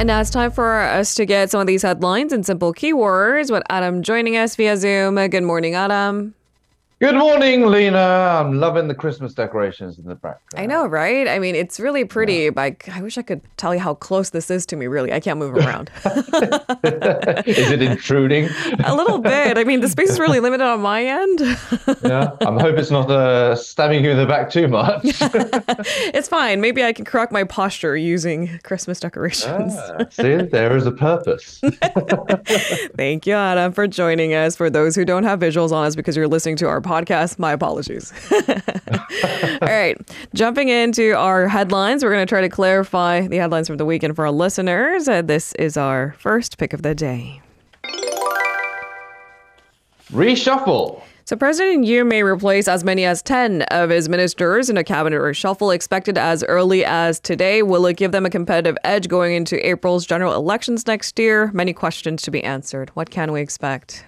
And now it's time for us to get some of these headlines and simple keywords with Adam joining us via Zoom. Good morning, Adam. Good morning, Lena. I'm loving the Christmas decorations in the background. I know, right? I mean, it's really pretty, yeah. but I wish I could tell you how close this is to me, really. I can't move around. is it intruding? A little bit. I mean, the space is really limited on my end. yeah, I hope it's not uh, stabbing you in the back too much. it's fine. Maybe I can correct my posture using Christmas decorations. Ah, see, there is a purpose. Thank you, Adam, for joining us. For those who don't have visuals on us because you're listening to our podcast. My apologies. All right. Jumping into our headlines, we're going to try to clarify the headlines from the weekend for our listeners. Uh, this is our first pick of the day. Reshuffle. So President Yoon may replace as many as 10 of his ministers in a cabinet reshuffle expected as early as today. Will it give them a competitive edge going into April's general elections next year? Many questions to be answered. What can we expect?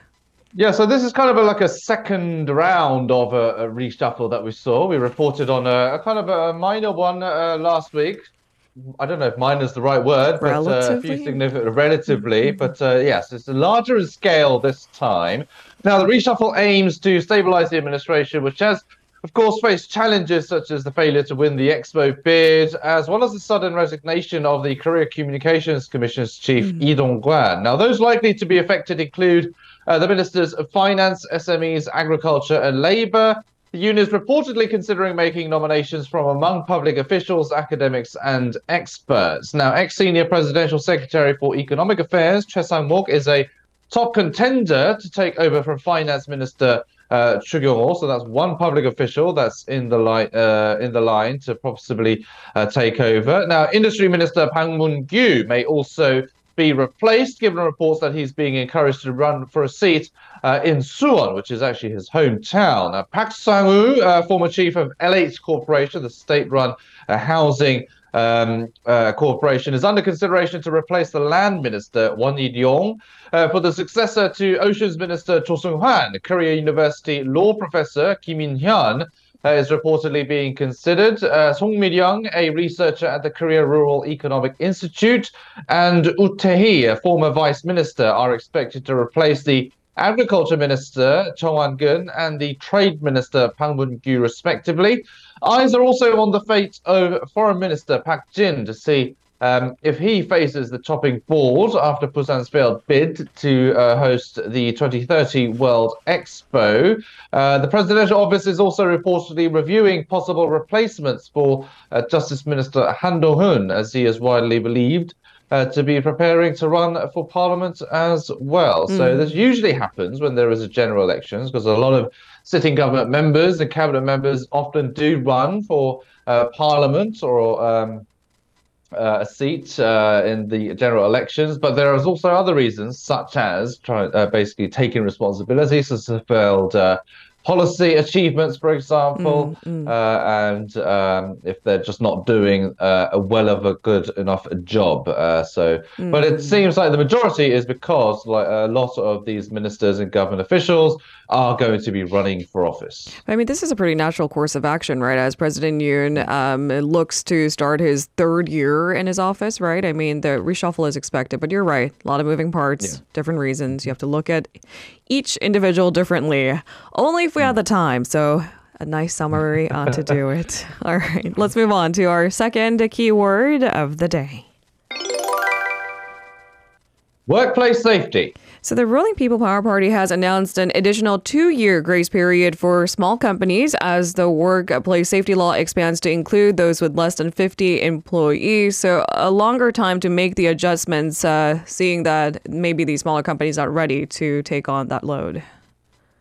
Yeah, so this is kind of a, like a second round of a, a, reshuffle that we saw. We reported on a, a kind of a minor one uh, last week. I don't know if minor is the right word, but uh, a few significant, relatively. Mm-hmm. But uh, yes, it's a larger in scale this time. Now, the reshuffle aims to stabilize the administration, which has, of course, faced challenges such as the failure to win the Expo bid, as well as the sudden resignation of the Korea Communications Commission's chief, mm. Lee Dong-kwan. Now, those likely to be affected include uh, the ministers of finance, SMEs, agriculture, and labor. The union is reportedly considering making nominations from among public officials, academics, and experts. Now, ex senior presidential secretary for economic affairs, Choi Sang-mok, is a top contender to take over from finance minister uh, So that's one public official that's in the line uh, in the line to possibly uh, take over. Now, industry minister Pang Moon-gyu may also be replaced, given reports that he's being encouraged to run for a seat uh, in Suwon, which is actually his hometown. Now, Park Sang-woo, uh, former chief of LH Corporation, the state-run uh, housing um, uh, corporation, is under consideration to replace the land minister, Won Hee-ryong, uh, for the successor to Oceans Minister Cho Sung-hwan, Korea University law professor Kim In-hyun, uh, is reportedly being considered. Uh, Song Mi-ryung, a researcher at the Korea Rural Economic Institute, and Tae-hee, a former vice minister, are expected to replace the Agriculture Minister Chung Hwang-keun and the Trade Minister Pang Moon-gyu, respectively. Eyes are also on the fate of Foreign Minister Park Jin to see um, if he faces the chopping board after Busan's failed bid to uh, host the 2030 World Expo, uh, the presidential office is also reportedly reviewing possible replacements for uh, Justice Minister Han Dong-hoon, as he is widely believed. Uh, to be preparing to run for parliament as well. Mm. So this usually happens when there is a general elections because a lot of sitting government members and cabinet members often do run for uh, parliament or um, uh, a seat uh, in the general elections, but there is also other reasons, such as try, uh, basically taking responsibility, as failed uh, policy achievements, for example, mm, mm. Uh, and um, if they're just not doing uh, a well of a good enough job. Uh, so, mm. but it mm. seems like the majority is because like a lot of these ministers and government officials are going to be running for office. I mean, this is a pretty natural course of action, right? As President Yoon um, looks to start his third year in his office, right? I mean, the reshuffle is expected, but you're right. A lot of moving parts, yeah. different reasons. You have to look at each individual differently. Only if we had the time. So a nice summary on to do it. All right, let's move on to our second keyword of the day. Workplace safety. So, the ruling People Power Party has announced an additional two year grace period for small companies as the workplace safety law expands to include those with less than 50 employees. So, a longer time to make the adjustments, uh, seeing that maybe these smaller companies aren't ready to take on that load.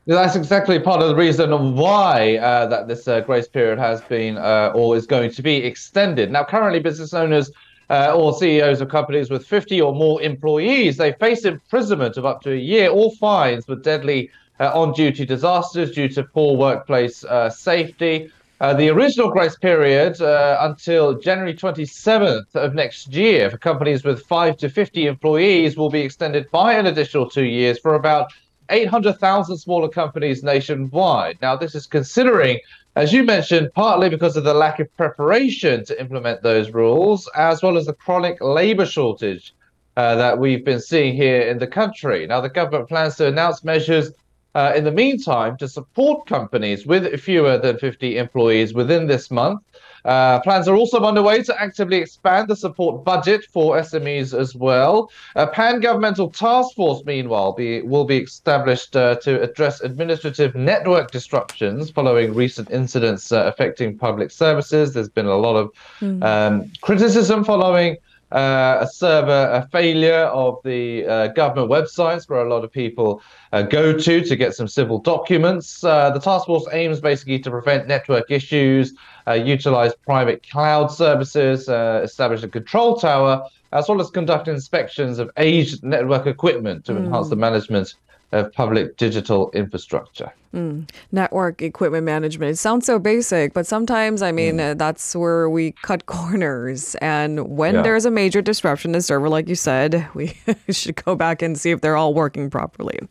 That's exactly part of the reason why uh, that this uh, grace period has been uh, or is going to be extended. Now, currently, business owners uh, or CEOs of companies with 50 or more employees, they face imprisonment of up to a year or fines for deadly uh, on duty disasters due to poor workplace uh, safety. The original grace period until January 27th of next year for companies with 5 to 50 employees will be extended by an additional two years for about 800,000 smaller companies nationwide. Now, this is considering as you mentioned, partly because of the lack of preparation to implement those rules, as well as the chronic labor shortage uh, that we've been seeing here in the country. Now, the government plans to announce measures uh, in the meantime to support companies with fewer than 50 employees within this month. Uh, plans are also underway to actively expand the support budget for SMEs as well. A pan-governmental task force, meanwhile, be, will be established uh, to address administrative network disruptions following recent incidents uh, affecting public services. There's been a lot of mm. um, criticism following uh, a server a failure of the uh, government websites where a lot of people uh, go to to get some civil documents. Uh, the task force aims basically to prevent network issues, uh, utilize private cloud services, uh, establish a control tower, as well as conduct inspections of aged network equipment to mm. enhance the management of public digital infrastructure. Mm. Network equipment management. It sounds so basic, but sometimes, I mean, mm. uh, that's where we cut corners. And when yeah. there's a major disruption to server, like you said, we should go back and see if they're all working properly.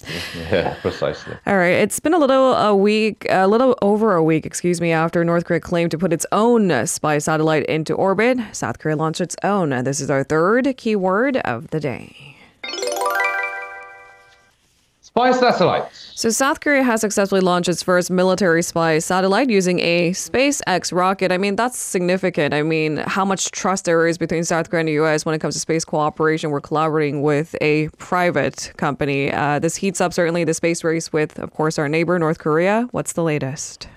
Yeah, precisely. All right. It's been a little a week, a little over a week, excuse me, after North Korea claimed to put its own spy satellite into orbit. South Korea launched its own. This is our third keyword of the day. Spy satellites. So, South Korea has successfully launched its first military spy satellite using a SpaceX rocket. I mean, that's significant. I mean, how much trust there is between South Korea and the U.S. when it comes to space cooperation. We're collaborating with a private company. Uh, this heats up certainly the space race with, of course, our neighbor, North Korea. What's the latest?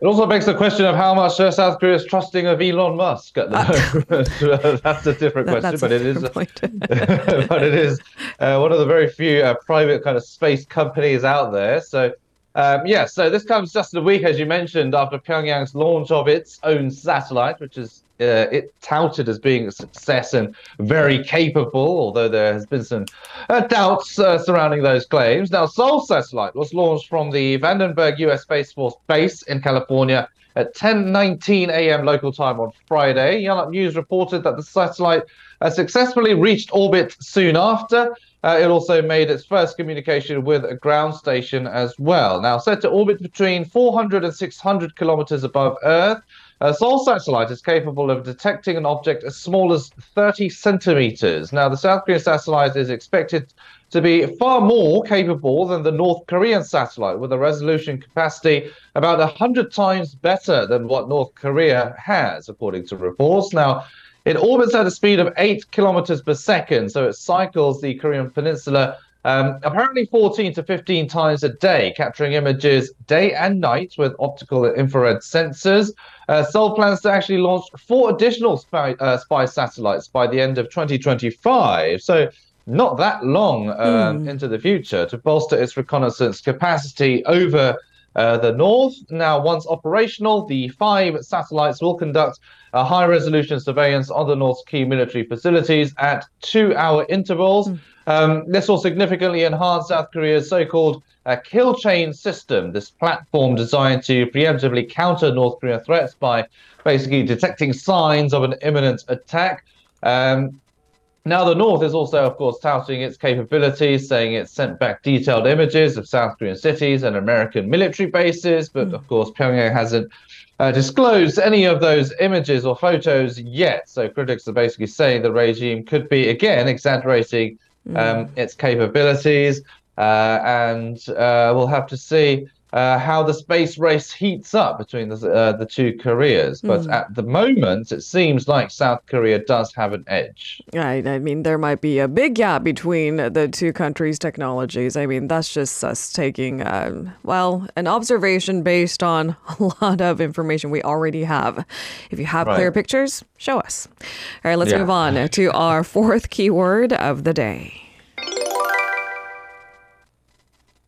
It also begs the question of how much uh, South Korea is trusting of Elon Musk at the uh, moment. that's a different question, but it, is, but it is uh, one of the very few uh, private kind of space companies out there. So, um, yeah, so this comes just a week, as you mentioned, after Pyongyang's launch of its own satellite, which is uh, it touted as being a success and very capable, although there has been some uh, doubts uh, surrounding those claims. Now, Seoul satellite was launched from the Vandenberg U.S. Space Force base in California at 10:19 a.m. local time on Friday. Yonhap News reported that the satellite uh, successfully reached orbit soon after. Uh, it also made its first communication with a ground station as well. Now, set to orbit between 400 and 600 kilometers above Earth, a Seoul satellite is capable of detecting an object as small as 30 centimeters. Now, the South Korean satellite is expected to be far more capable than the North Korean satellite, with a resolution capacity about 100 times better than what North Korea has, according to reports. Now, it orbits at a speed of 8 kilometers per second, so it cycles the Korean peninsula um, apparently 14 to 15 times a day, capturing images day and night with optical and infrared sensors. Uh, Seoul plans to actually launch four additional spy, uh, spy satellites by the end of 2025. So not that long um, mm. into the future to bolster its reconnaissance capacity over uh, the north. Now, once operational, the five satellites will conduct a high resolution surveillance on the North's key military facilities at two hour intervals. Mm. Um, this will significantly enhance South Korea's so called uh, kill chain system, this platform designed to preemptively counter North Korean threats by basically detecting signs of an imminent attack. Um, now, the North is also, of course, touting its capabilities, saying it sent back detailed images of South Korean cities and American military bases. But, mm. of course, Pyongyang hasn't uh, disclosed any of those images or photos yet. So, critics are basically saying the regime could be, again, exaggerating mm. um, its capabilities. Uh, and uh, we'll have to see uh, how the space race heats up between the, uh, the two Koreas. But mm. at the moment, it seems like South Korea does have an edge. Right. I mean, there might be a big gap between the two countries' technologies. I mean, that's just us taking, uh, well, an observation based on a lot of information we already have. If you have right. clear pictures, show us. All right, let's yeah. move on to our fourth keyword of the day.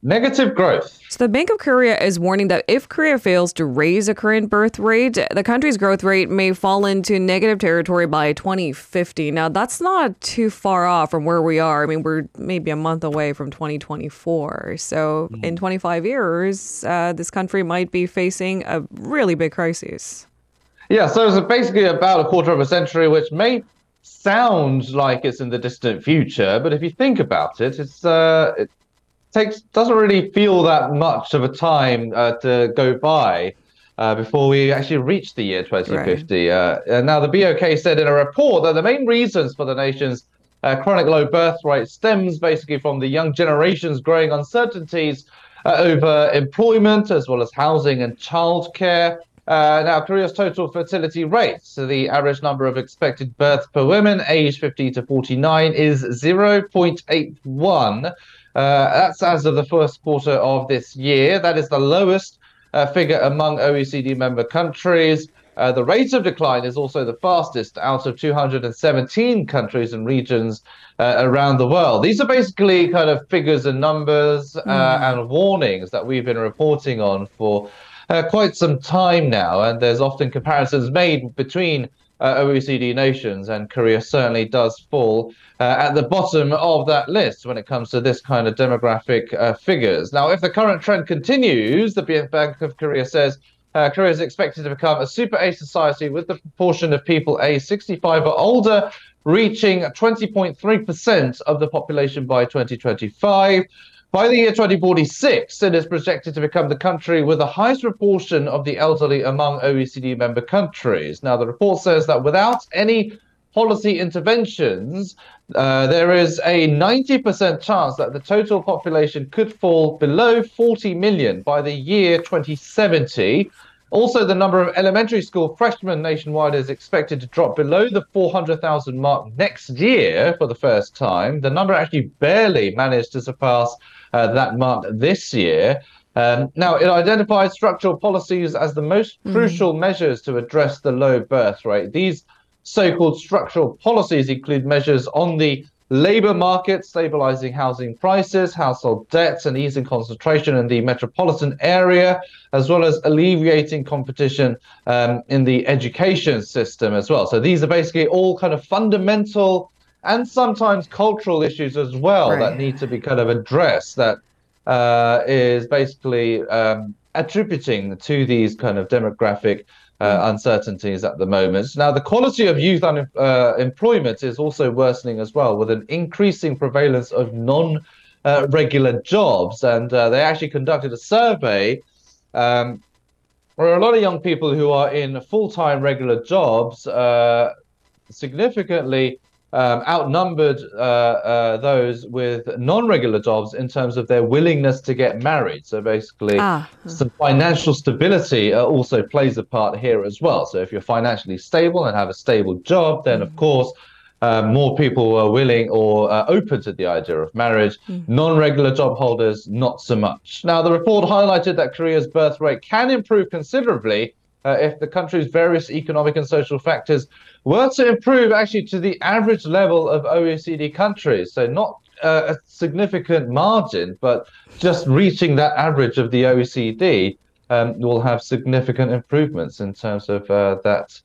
Negative growth. So, the Bank of Korea is warning that if Korea fails to raise the current birth rate, the country's growth rate may fall into negative territory by 2050. Now, that's not too far off from where we are. I mean, we're maybe a month away from 2024. So, mm. in 25 years, uh, this country might be facing a really big crisis. Yeah, so it's basically about a quarter of a century, which may sound like it's in the distant future, but if you think about it, it's uh, it, takes doesn't really feel that much of a time uh, to go by uh, before we actually reach the year 2050. Right. Uh, and now the BOK said in a report that the main reasons for the nation's uh, chronic low birth rate stems basically from the young generation's growing uncertainties uh, over employment as well as housing and childcare. Uh, now, Korea's total fertility rate, so the average number of expected births per woman aged 50 to 49, is 0.81. Uh, that's as of the first quarter of this year. That is the lowest uh, figure among OECD member countries. Uh, the rate of decline is also the fastest out of 217 countries and regions uh, around the world. These are basically kind of figures and numbers uh, mm. and warnings that we've been reporting on for uh, quite some time now. And there's often comparisons made between uh, OECD nations, and Korea certainly does fall uh, at the bottom of that list when it comes to this kind of demographic figures. Now, if the current trend continues, the Bank of Korea says uh, Korea is expected to become a super age society with the proportion of people aged 65 or older reaching 20.3% of the population by 2025. By the year 2046, it is projected to become the country with the highest proportion of the elderly among OECD member countries. Now, the report says that without any policy interventions, uh, there is a 90% chance that the total population could fall below 40 million by the year 2070. Also, the number of elementary school freshmen nationwide is expected to drop below the 400,000 mark next year for the first time. The number actually barely managed to surpass that mark this year. Um, now, it identifies structural policies as the most mm. crucial measures to address the low birth rate. These so-called structural policies include measures on the labor market, stabilizing housing prices, household debts, and easing concentration in the metropolitan area, as well as alleviating competition um, in the education system as well. So these are basically all kind of fundamental and sometimes cultural issues as well right. that need to be kind of addressed. That uh, is basically um, attributing to these kind of demographic uh, mm. uncertainties at the moment. Now, the quality of youth unemployment uh, is also worsening as well, with an increasing prevalence of non uh, regular jobs. And uh, they actually conducted a survey um, where a lot of young people who are in full time regular jobs uh, significantly um, outnumbered uh, uh, those with non-regular jobs in terms of their willingness to get married. So basically, ah. some financial stability uh, also plays a part here as well. So if you're financially stable and have a stable job, then mm. of course. Uh, more people are willing or uh, open to the idea of marriage. Mm. Non regular job holders, not so much. Now, the report highlighted that Korea's birth rate can improve considerably uh, if the country's various economic and social factors were to improve actually to the average level of OECD countries. So not uh, a significant margin, but just reaching that average of the OECD um, will have significant improvements in terms of uh, that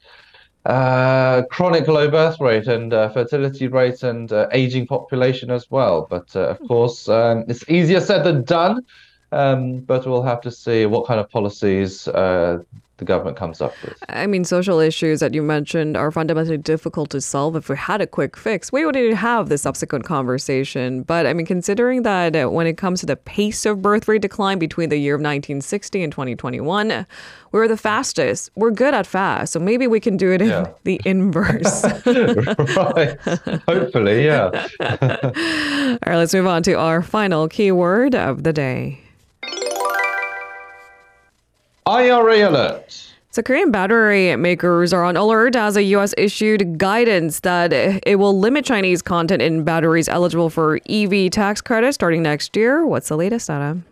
uh, chronic low birth rate and uh, fertility rate and uh, aging population as well. But of course, um, it's easier said than done. Um, but we'll have to see what kind of policies uh, the government comes up with. I mean, social issues that you mentioned are fundamentally difficult to solve. If we had a quick fix, we wouldn't have the subsequent conversation. But I mean, considering that uh, when it comes to the pace of birth rate decline between the year of 1960 and 2021, we're the fastest. We're good at fast. So maybe we can do it yeah. in the inverse. right. Hopefully, yeah. All right, let's move on to our final keyword of the day. IRA alert. So, Korean battery makers are on alert as the U.S. issued guidance that it will limit Chinese content in batteries eligible for EV tax credit starting next year. What's the latest, Adam?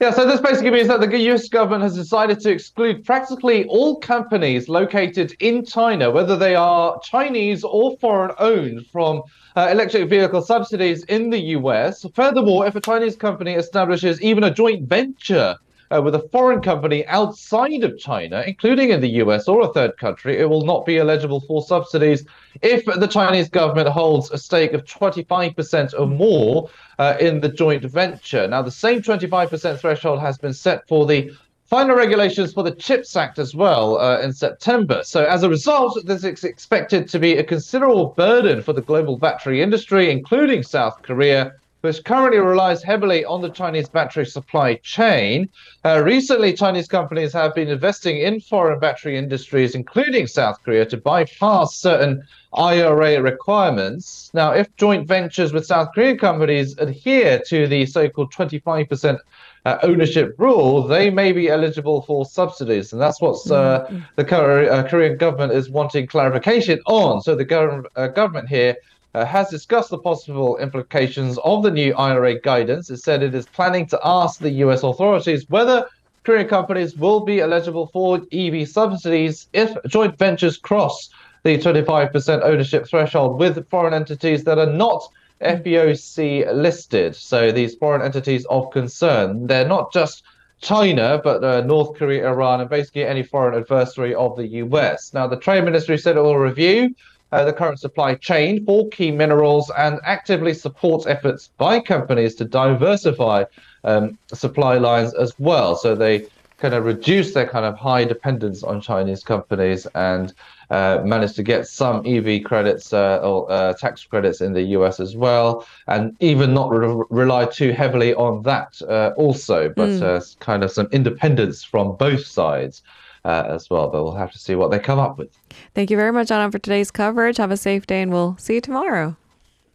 Yeah, so this basically means that the US government has decided to exclude practically all companies located in China, whether they are Chinese or foreign owned, from uh, electric vehicle subsidies in the US. Furthermore, if a Chinese company establishes even a joint venture uh, with a foreign company outside of China, including in the US or a third country, it will not be eligible for subsidies if the Chinese government holds a stake of 25% or more uh, in the joint venture. Now, the same 25% threshold has been set for the final regulations for the CHIPS Act as well uh, in September. So, as a result, this is expected to be a considerable burden for the global battery industry, including South Korea which currently relies heavily on the Chinese battery supply chain. Uh, recently, Chinese companies have been investing in foreign battery industries, including South Korea, to bypass certain IRA requirements. Now, if joint ventures with South Korean companies adhere to the so called 25% uh, ownership rule, they may be eligible for subsidies. And that's what uh, mm-hmm. the uh, Korean government is wanting clarification on. So the gov- uh, government here uh, has discussed the possible implications of the new IRA guidance. It said it is planning to ask the US authorities whether Korean companies will be eligible for EV subsidies if joint ventures cross the 25% ownership threshold with foreign entities that are not FEOC listed. So these foreign entities of concern, they're not just China, but uh, North Korea, Iran, and basically any foreign adversary of the US. Now, the Trade Ministry said it will review the current supply chain for key minerals and actively supports efforts by companies to diversify um, supply lines as well. So they kind of reduce their kind of high dependence on Chinese companies and uh, managed to get some EV credits uh, or uh, tax credits in the US as well, and even not re- rely too heavily on that uh, also, but mm. kind of some independence from both sides. Uh, as well, but we'll have to see what they come up with. Thank you very much, Anna, for today's coverage. Have a safe day, and we'll see you tomorrow.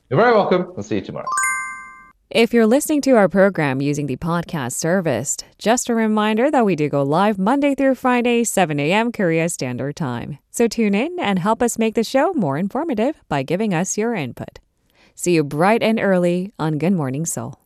You're very welcome. We'll see you tomorrow. If you're listening to our program using the podcast service, just a reminder that we do go live Monday through Friday, 7 a.m. Korea Standard Time. So tune in and help us make the show more informative by giving us your input. See you bright and early on Good Morning Seoul.